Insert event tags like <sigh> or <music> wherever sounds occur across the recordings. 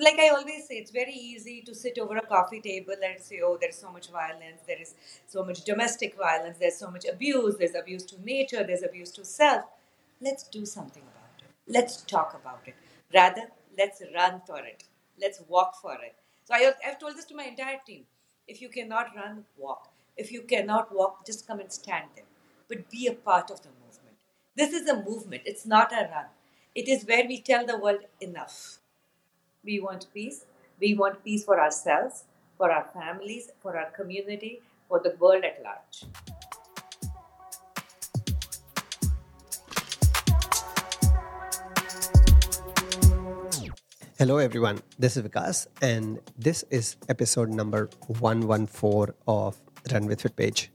Like I always say, it's very easy to sit over a coffee table and say, oh, there's so much violence, there is so much domestic violence, there's so much abuse, there's abuse to nature, there's abuse to self. Let's do something about it. Let's talk about it. Rather, let's run for it. Let's walk for it. So, I, I've told this to my entire team. If you cannot run, walk. If you cannot walk, just come and stand there. But be a part of the movement. This is a movement, it's not a run. It is where we tell the world enough. We want peace. We want peace for ourselves, for our families, for our community, for the world at large. Hello, everyone. This is Vikas, and this is episode number 114 of Run with Fitpage.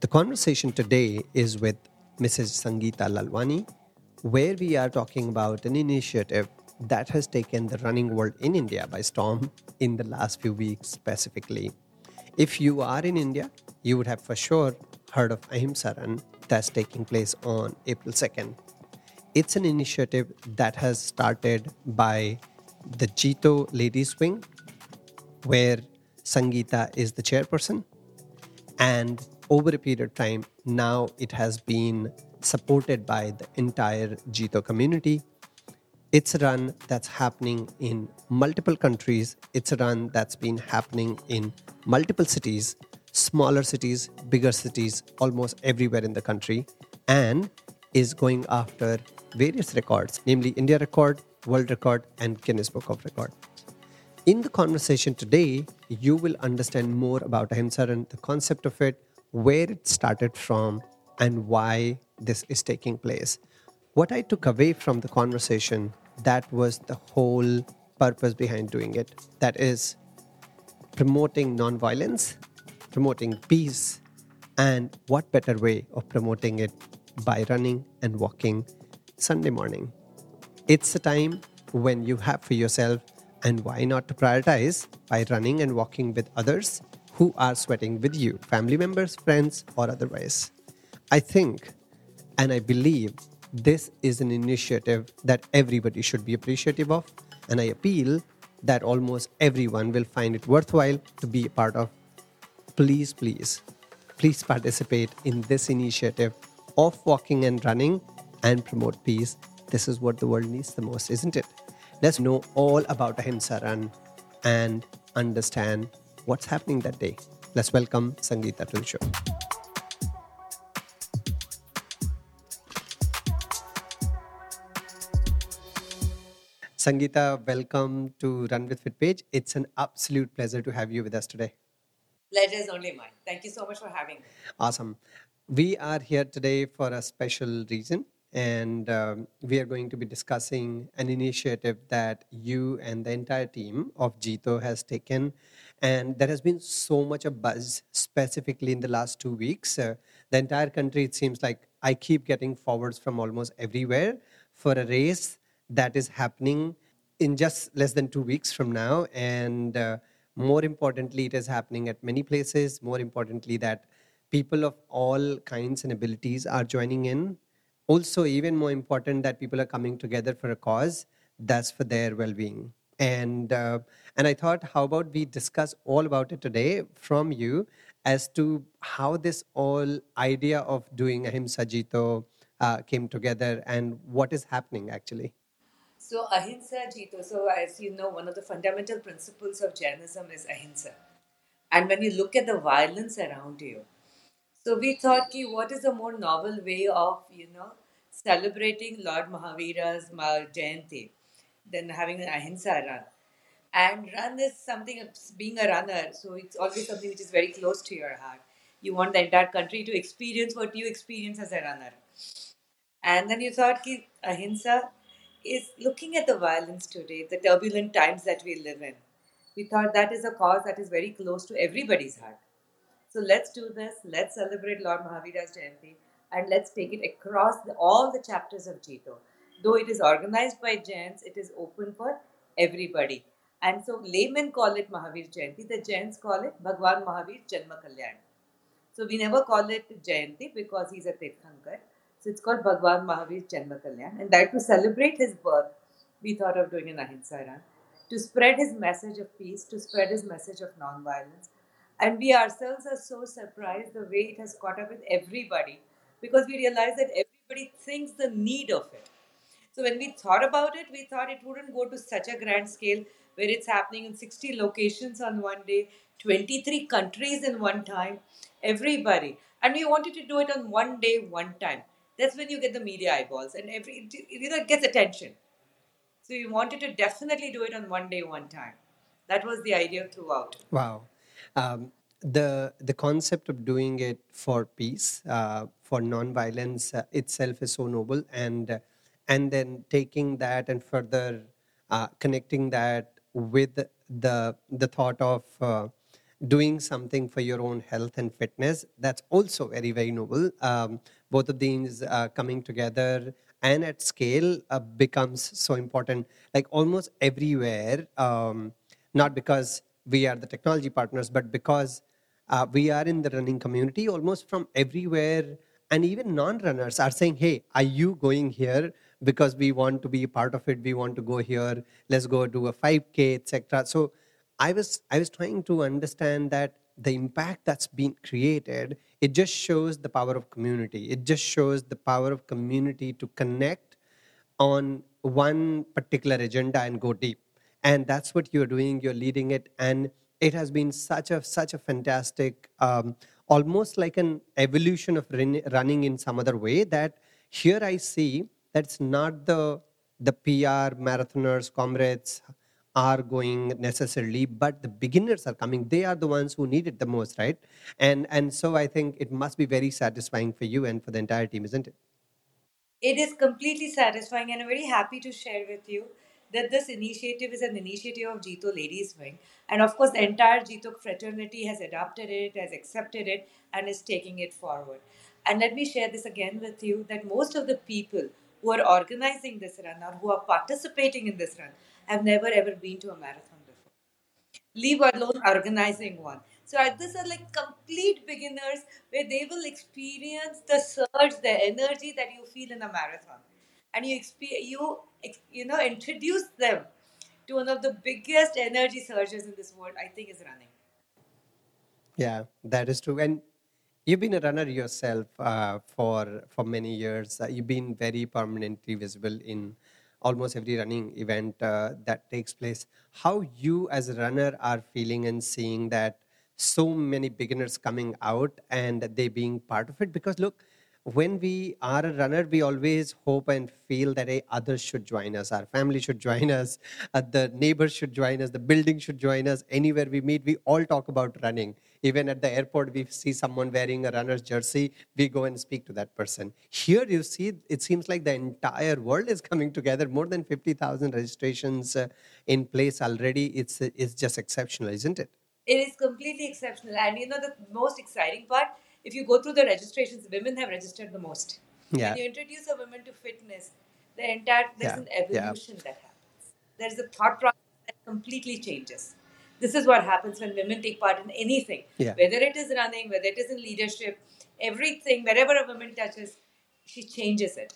The conversation today is with Mrs. Sangeeta Lalwani, where we are talking about an initiative that has taken the running world in India by storm in the last few weeks specifically. If you are in India, you would have for sure heard of Ahimsa Run that's taking place on April 2nd. It's an initiative that has started by the JITO Ladies Wing, where Sangeeta is the chairperson. And over a period of time, now it has been supported by the entire JITO community. It's a run that's happening in multiple countries. It's a run that's been happening in multiple cities, smaller cities, bigger cities, almost everywhere in the country, and is going after various records, namely India record, world record, and Guinness Book of Record. In the conversation today, you will understand more about Ahimsa and the concept of it, where it started from, and why this is taking place. What I took away from the conversation, that was the whole purpose behind doing it. That is promoting nonviolence, promoting peace, and what better way of promoting it by running and walking Sunday morning. It's a time when you have for yourself, and why not to prioritize by running and walking with others who are sweating with you, family members, friends, or otherwise. I think and I believe this is an initiative that everybody should be appreciative of, and I appeal that almost everyone will find it worthwhile to be a part of. Please, please, please participate in this initiative of walking and running and promote peace. This is what the world needs the most, isn't it? Let's know all about Ahimsa Run and understand what's happening that day. Let's welcome Sangeeta to the show. Sangeeta, welcome to Run with Fitpage. It's an absolute pleasure to have you with us today. Pleasure is only mine. Thank you so much for having me. Awesome. We are here today for a special reason, and um, we are going to be discussing an initiative that you and the entire team of JITO has taken. And there has been so much a buzz, specifically in the last two weeks. Uh, the entire country, it seems like I keep getting forwards from almost everywhere for a race that is happening in just less than two weeks from now. And uh, more importantly, it is happening at many places. More importantly, that people of all kinds and abilities are joining in. Also, even more important, that people are coming together for a cause that's for their well being. And, uh, and I thought, how about we discuss all about it today from you as to how this all idea of doing Ahimsa JITO uh, came together and what is happening actually. So ahimsa jito. So as you know, one of the fundamental principles of Jainism is ahimsa. And when you look at the violence around you, so we thought, ki, what is a more novel way of you know celebrating Lord Mahavira's Jayanti than having an ahimsa run? And run is something. Being a runner, so it's always something which is very close to your heart. You want the entire country to experience what you experience as a runner. And then you thought, ki, ahimsa is looking at the violence today, the turbulent times that we live in. We thought that is a cause that is very close to everybody's heart. So let's do this. Let's celebrate Lord Mahavira's Jayanti and let's take it across the, all the chapters of JITO. Though it is organized by Jains, it is open for everybody. And so laymen call it Mahavir Jayanti, the Jains call it Bhagwan Mahavir Janma Kalyan. So we never call it Jayanti because he's a Tirthankar. So it's called Bhagwan Mahavir Janma Kalyan. And that to celebrate his birth, we thought of doing an Ahimsa run. to spread his message of peace, to spread his message of nonviolence. And we ourselves are so surprised the way it has caught up with everybody because we realize that everybody thinks the need of it. So when we thought about it, we thought it wouldn't go to such a grand scale where it's happening in 60 locations on one day, 23 countries in one time, everybody. And we wanted to do it on one day, one time. That's when you get the media eyeballs and every you know it gets attention. So we wanted to definitely do it on one day, one time. That was the idea throughout. Wow. Um, the the concept of doing it for peace, uh, for non-violence uh, itself is so noble, and uh, and then taking that and further uh, connecting that with the the thought of uh, doing something for your own health and fitness that's also very very noble. Um, both of these uh, coming together and at scale uh, becomes so important. Like almost everywhere um, not because we are the technology partners but because uh, we are in the running community almost from everywhere and even non-runners are saying hey are you going here because we want to be a part of it? We want to go here. Let's go do a 5k etc so i was i was trying to understand that the impact that's been created it just shows the power of community. It just shows the power of community to connect on one particular agenda and go deep. And that's what you're doing you're leading it. And it has been such a such a fantastic um, almost like an evolution of running in some other way that here i see that's not the the PR marathoners, comrades are going necessarily, but the beginners are coming. They are the ones who need it the most, right? And and so I think it must be very satisfying for you and for the entire team, isn't it? It is completely satisfying, and I'm very happy to share with you that this initiative is an initiative of JITO Ladies Wing. And of course, the entire JITO fraternity has adopted it, has accepted it, and is taking it forward. And let me share this again with you that most of the people who are organizing this run or who are participating in this run have never ever been to a marathon before. Leave alone organizing one. So these are like complete beginners where they will experience the surge, the energy that you feel in a marathon, and you experience you you know introduce them to one of the biggest energy surges in this world. I think is running. Yeah, that is true, and You've been a runner yourself uh, for for many years. Uh, you've been very permanently visible in almost every running event uh, that takes place. How you as a runner are feeling and seeing that so many beginners coming out and they being part of it? Because look, when we are a runner, we always hope and feel that hey, others should join us, our family should join us, uh, the neighbors should join us, the building should join us. Anywhere we meet, we all talk about running. Even at the airport, we see someone wearing a runner's jersey, we go and speak to that person. Here, you see, it seems like the entire world is coming together. More than 50,000 registrations uh, in place already. It's, it's just exceptional, isn't it? It is completely exceptional. And you know, the most exciting part if you go through the registrations, women have registered the most. Yeah. When you introduce a woman to fitness, the entire there's yeah. an evolution yeah. that happens. There's a thought process that completely changes. This is what happens when women take part in anything, yeah. whether it is running, whether it is in leadership, everything. Wherever a woman touches, she changes it.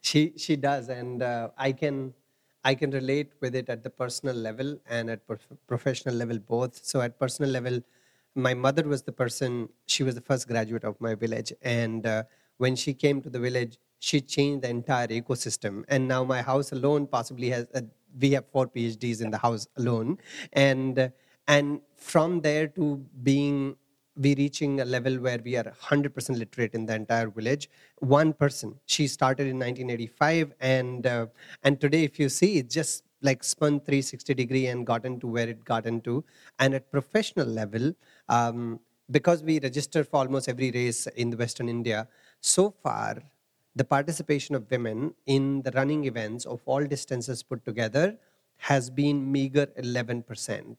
She she does, and uh, I can I can relate with it at the personal level and at prof- professional level both. So at personal level my mother was the person she was the first graduate of my village and uh, when she came to the village she changed the entire ecosystem. And now my house alone possibly has a, we have four phds in the house alone. And uh, and from there to being we reaching a level where we are 100% literate in the entire village one person she started in 1985 and uh, and today if you see it just like spun 360 degree and gotten to where it got into and at professional level um, because we register for almost every race in the western india so far the participation of women in the running events of all distances put together has been meager 11%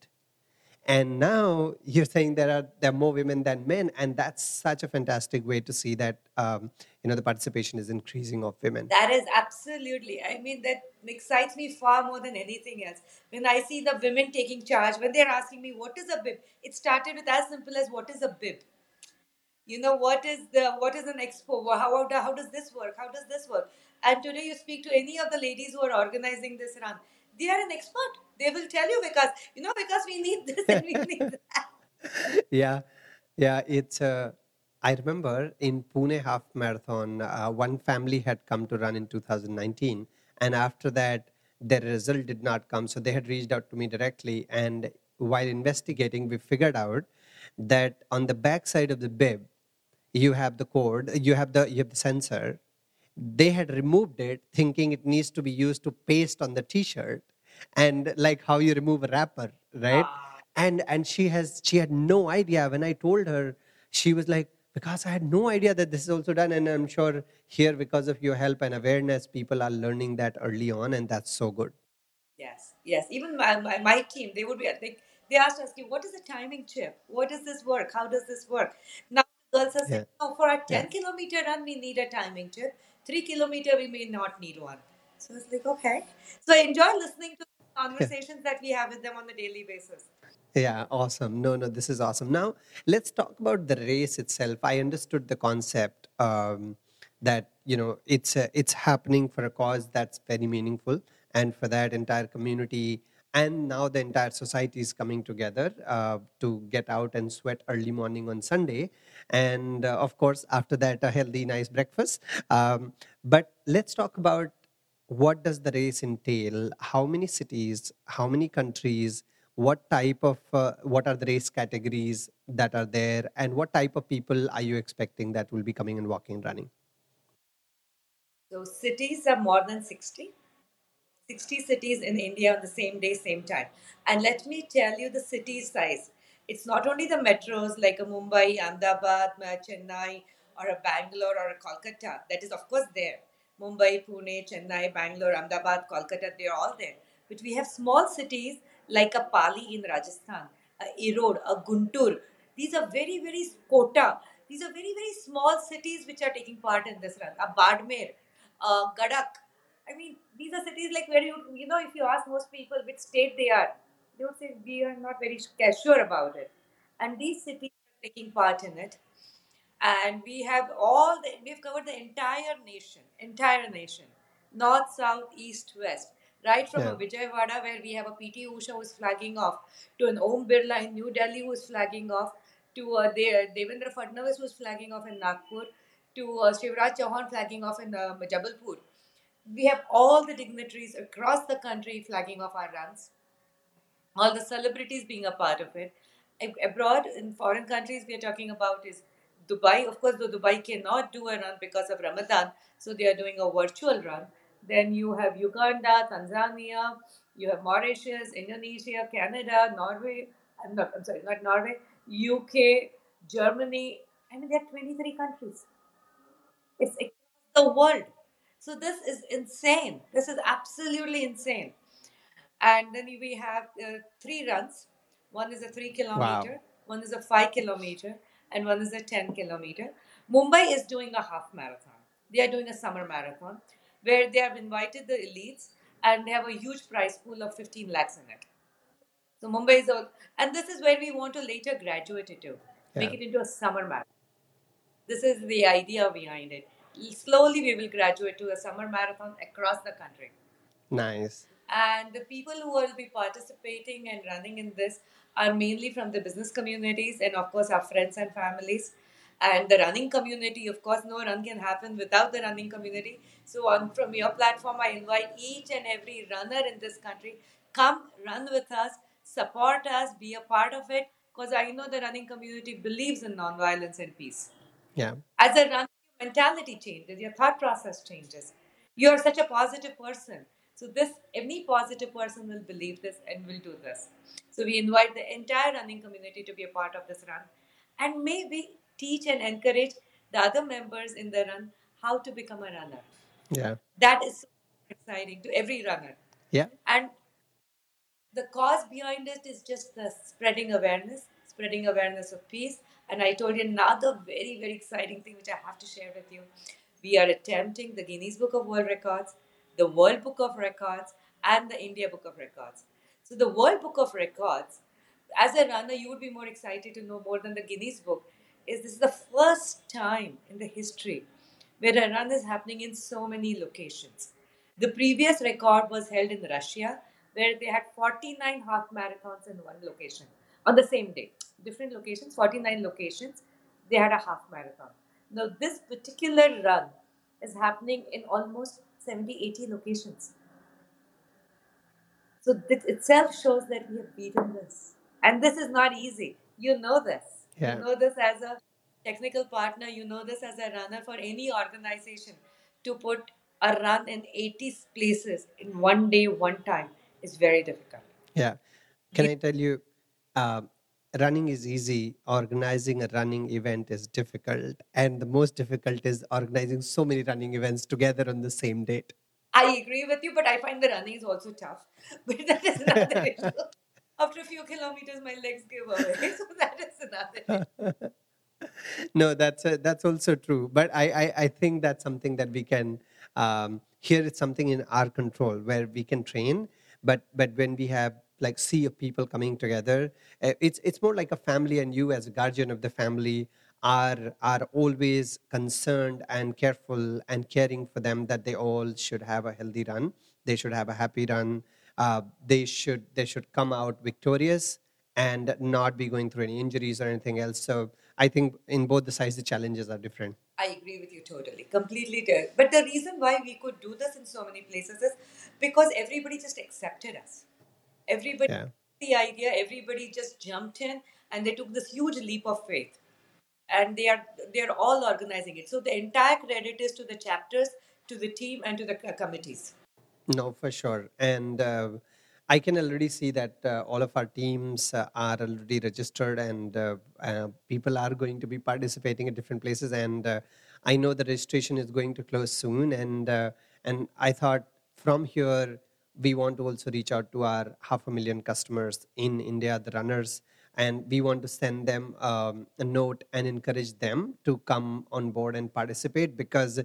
and now you're saying there are there are more women than men and that's such a fantastic way to see that um, you know the participation is increasing of women. That is absolutely. I mean that excites me far more than anything else. When i see the women taking charge when they're asking me what is a bib? It started with as simple as what is a bib? You know what is the what is an expo how, how does this work? How does this work? And today you speak to any of the ladies who are organizing this run they are an expert. They will tell you because you know because we need this and we need that. <laughs> yeah, yeah. It's. Uh, I remember in Pune half marathon, uh, one family had come to run in 2019, and after that, their result did not come. So they had reached out to me directly, and while investigating, we figured out that on the back side of the bib, you have the cord, you have the you have the sensor. They had removed it, thinking it needs to be used to paste on the T-shirt, and like how you remove a wrapper, right? Ah, And and she has she had no idea. When I told her, she was like, because I had no idea that this is also done, and I'm sure here because of your help and awareness, people are learning that early on, and that's so good. Yes, yes. Even my, my, my team, they would be like, they asked us, what is the timing chip? What does this work? How does this work? Now the girls are saying, Yeah, oh, for a yeah, 10 kilometer run, we need a timing chip. 3 kilometer, we may not need one. So it's like, okay. So I enjoy listening to the <laughs> yeah. conversations that we have with them on a daily basis. Yeah, awesome. No, no, this is awesome. Now, let's talk about the race itself. I understood the concept um, that you know it's uh, it's happening for a cause that's very meaningful, and for that entire community and now the entire society is coming together uh, to get out and sweat early morning on Sunday, and uh, of course after that a healthy, nice breakfast. Um, but let's talk about what does the race entail how many cities how many countries what type of uh, what are the race categories that are there and what type of people are you expecting that will be coming and walking and running So cities are more than 60. 60 cities in India on the same day, same time. And let me tell you the city size. It's not only the metros like a Mumbai, Ahmedabad, Chennai, or a Bangalore or a Kolkata. That is, of course, there. Mumbai, Pune, Chennai, Bangalore, Ahmedabad, Kolkata, they're all there. But we have small cities like a Pali in Rajasthan, a Erode, a Guntur. These are very, very Kota. These are very, very small cities which are taking part in this run. A Badmer, a Gadag. I mean, these are cities like where you, you know, if you ask most people which state they are, they would say we are not very sure about it. And these cities are taking part in it and we have all the we've covered the entire nation entire nation. North south east west. Right from a yeah. Vijayawada where we have a pt usha who's flagging off to an om birla in new delhi who's flagging off to uh, De- devendra fadnavis who's flagging off in nagpur to uh, shivraj chauhan flagging off in uh, jabalpur. We have all the dignitaries across the country flagging off our runs. All the celebrities being a part of it. Abroad, in foreign countries, we are talking about is Dubai. Of course, though Dubai cannot do a run because of Ramadan, so they are doing a virtual run. Then you have Uganda, Tanzania, you have Mauritius, Indonesia, Canada, Norway. I'm not. I'm sorry, not Norway. UK, Germany. I mean, there are 23 countries. It's the world. So this is insane. This is absolutely insane. And then we have uh, three runs. One is a three wow kilometer, one is a five kilometer, and one is a 10 kilometer. Mumbai is doing a half marathon. They are doing a summer marathon where they have invited the elites and they have a huge prize pool of 15 lakhs in it. So Mumbai is all, and this is where we want to later graduate it to, make it into a summer marathon. This is the idea behind it. Slowly, we will graduate to a summer marathon across the country. nice And the people who will be participating and running in this are mainly from the business communities and, of course, our friends and families. And the running community, of course, no run can happen without the running community. So, on from your platform, I invite each and every runner in this country come run with us, support us, be a part of it, because I know the running community believes in nonviolence and peace. yeah As a runner, your mentality changes, your thought process changes. You are such a positive person. So this any positive person will believe this and will do this. So we invite the entire running community to be a part of this run and maybe teach and encourage the other members in the run how to become a runner. yeah That is so exciting to every runner. yeah And the cause behind it is just the spreading awareness, spreading awareness of peace. And I told you another very, very exciting thing which I have to share with you. We are attempting the Guinness Book of World Records, the World Book of Records, and the India Book of Records. So, the World Book of Records, as a runner, you would be more excited to know more than the Guinness Book. Is this is the first time in the history where a run is happening in so many locations? The previous record was held in Russia where they had 49 half marathons in one location on the same day. Different locations, 49 locations, they had a half marathon. Now, this particular run is happening in almost 70, 80 locations. So, this itself shows that we have beaten this. And this is not easy. You know this. Yeah. You know this as a technical partner, you know this as a runner for any organization to put a run in 80 places in one day, one time is very difficult. Yeah. Can I tell you, uh, running is easy. Organizing a running event is difficult. And the most difficult is organizing so many running events together on the same date. I agree with you, but I find the running is also tough. <laughs> But that is another <laughs> issue. After a few kilometers, my legs give away. <laughs> So that is another issue. no, that's uh that's also true. But I, I, I think that's something that we can um, here it's something in our control where we can train. But but when we have like sea of people coming together, uh, it's it's more like a family, and you as a guardian of the family are are always concerned and careful and caring for them that they all should have a healthy run. They should have a happy run. Uh, they should they should come out victorious and not be going through any injuries or anything else. So I think in both the sides the challenges are different. I agree with you totally, completely. But the reason why we could do this in so many places is because everybody just accepted us. Everybody, Yeah. the idea, everybody just jumped in and they took this huge leap of faith. And they are they are all organizing it. So the entire credit is to the chapters, to the team, and to the committees. No, for sure. And uh, I can already see that uh, all of our teams uh, are already registered and uh, uh, people are going to be participating at different places. And uh, I know the registration is going to close soon. And, uh, and I thought from here, we want to also reach out to our half a million customers in India, the runners, and we want to send them um, a note and encourage them to come on board and participate because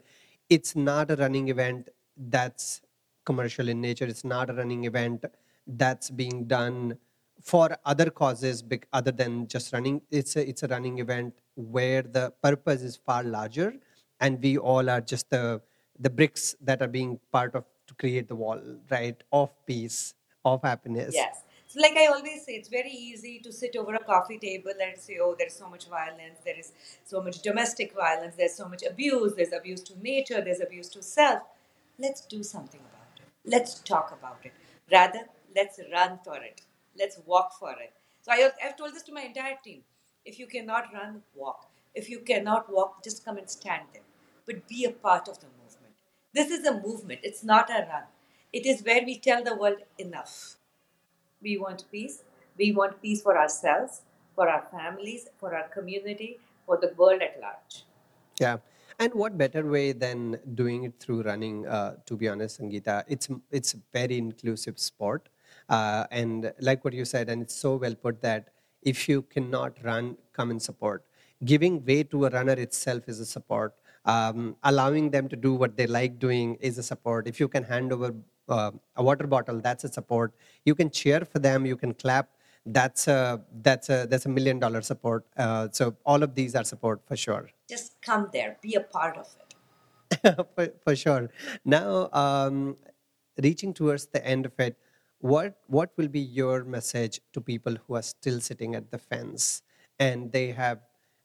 it's not a running event that's commercial in nature. It's not a running event that's being done for other causes other than just running. It's a, it's a running event where the purpose is far larger, and we all are just the the bricks that are being part of create the wall, right? Of peace, of happiness. Yes. So, like I always say, it's very easy to sit over a coffee table and say, oh, there's so much violence, there is so much domestic violence, there's so much abuse, there's abuse to nature, there's abuse to self. Let's do something about it. Let's talk about it. Rather, let's run for it. Let's walk for it. So, I, I've told this to my entire team. If you cannot run, walk. If you cannot walk, just come and stand there. But be a part of the movement. This is a movement, it's not a run. It is where we tell the world enough. We want peace. We want peace for ourselves, for our families, for our community, for the world at large. Yeah. And what better way than doing it through running? Uh, to be honest, Sangeeta, it's it's a very inclusive sport, uh, and like what you said, and it's so well put that if you cannot run, come and support. Giving way to a runner itself is a support. Um, allowing them to do what they like doing is a support. If you can hand over uh, a water bottle, that's a support. You can cheer for them. You can clap. That's a that's a that's a million dollar support. Uh, so all of these are support for sure. Just come there, be a part of it. <laughs> for, for sure. Now, um, reaching towards the end of it, what what will be your message to people who are still sitting at the fence and they have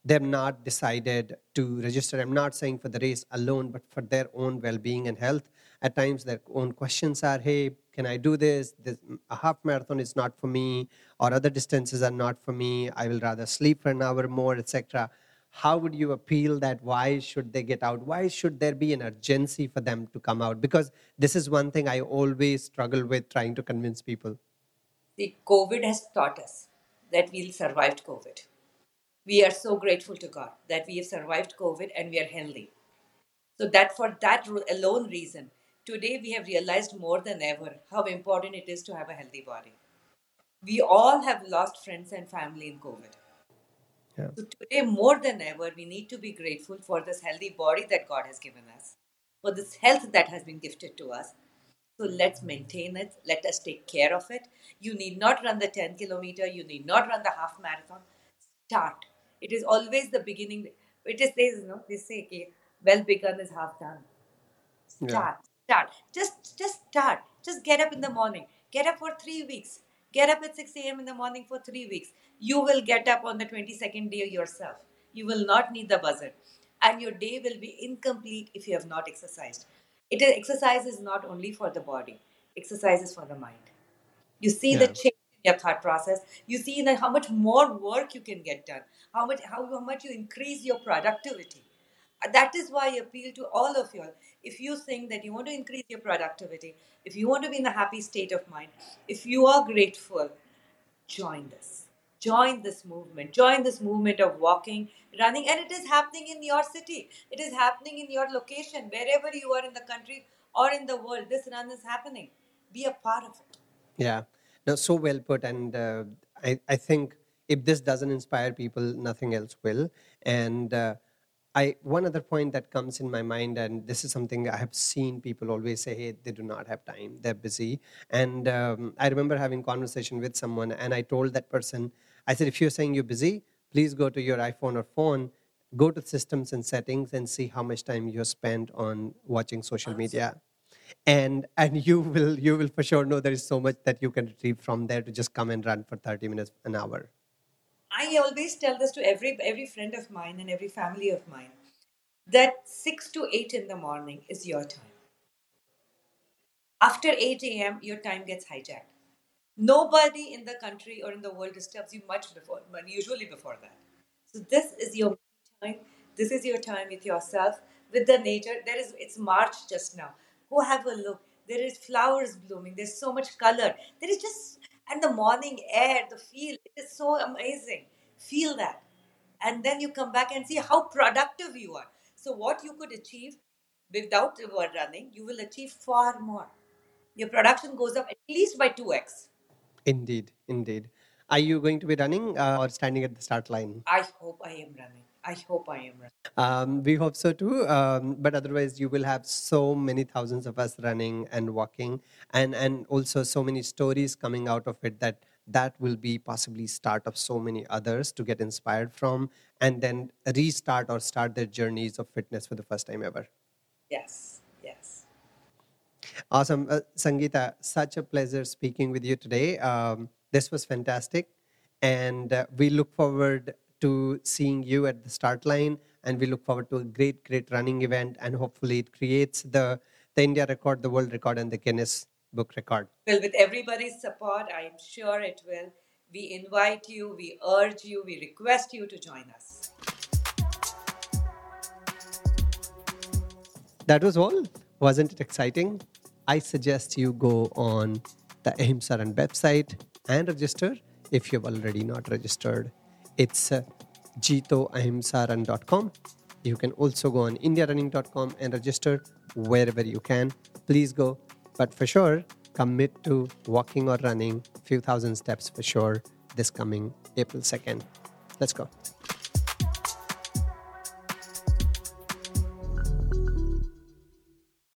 they've not decided to register? I'm not saying for the race alone, but for their own well-being and health. At times, their own questions are, "Hey, can I do this? this a half marathon is not for me, or other distances are not for me. I will rather sleep for an hour more, etc." how would you appeal that why should they get out why should there be an urgency for them to come out because this is one thing i always struggle with trying to convince people The COVID has taught us that we survived COVID. We are so grateful to God that we have survived COVID and we are healthy. So that for that alone reason, today we have realized more than ever how important it is to have a healthy body. We all have lost friends and family in COVID. yeah So today, more than ever, we need to be grateful for this healthy body that God has given us, for this health that has been gifted to us. So let's maintain it. Let us take care of it. You need not run the 10 kilometer. You need not run the half marathon. Start. It is always the beginning. It is says, no, they say, okay, well begun is half done. yeah Start. Start. Just just start. Just get up in the morning. Get up for three weeks. Get up at 6 a.m. in the morning for three weeks. You will get up on the 22nd day yourself. You will not need the buzzer. And your day will be incomplete if you have not exercised. It is, exercise is not only for the body, exercise is for the mind. You see the change in your thought process. You see how much more work you can get done, how much how, much you increase your productivity. That is why I appeal to all of you. If you think that you want to increase your productivity, if you want to be in a happy state of mind, if you are grateful, join this. Join this movement. Join this movement of walking, running, and it is happening in your city. It is happening in your location, wherever you are in the country or in the world. This run is happening. Be a part of it. Yeah, no, so well put. And uh, I, I think if this doesn't inspire people, nothing else will. And uh, I, one other point that comes in my mind, and this is something I have seen people always say, hey, they do not have time, they're busy. And um, I remember having conversation with someone, and I told that person, I said, if you're saying you're busy, please go to your iPhone or phone, go to systems and settings, and see how much time you spent on watching social media and and you will you will for sure know there is so much that you can retrieve from there to just come and run for 30 minutes an hour I always tell this to every every friend of mine and every family of mine that six to eight in the morning is your time. After 8 a.m., your time gets hijacked. Nobody in the country or in the world disturbs you much before, usually before that. So this is your time. This is your time with yourself, with the nature. There is it's March just now. Go have a look. There is flowers blooming. There's so much color. There is just and the morning air, the feel. It is so amazing. Feel that, and then you come back and see how productive you are. So what you could achieve without running, you will achieve far more. Your production goes up at least by two x. indeed indeed are you going to be running uh, or standing at the start line I hope I am running. I hope I am running. um, we hope so too um, but otherwise you will have so many thousands of us running and walking and and also so many stories coming out of it that that will be possibly start of so many others to get inspired from and then restart or start their journeys of fitness for the first time ever Yes, yes. Awesome. Uh, Sangeeta, such a pleasure speaking with you today. Um, this was fantastic. And uh, we look forward to seeing you at the start line. And we look forward to a great, great running event. And hopefully, it creates the, the India record, the world record, and the Guinness Book record. Well, with everybody's support, I am sure it will. We invite you, we urge you, we request you to join us. That was all. Wasn't it exciting? I suggest you go on the Ahimsa Run website and register if you've already not registered. It's uh, jitoahimsarun.com. You can also go on indiarunning.com and register wherever you can. Please go. But for sure, commit to walking or running a few thousand steps for sure this coming April 2nd. Let's go.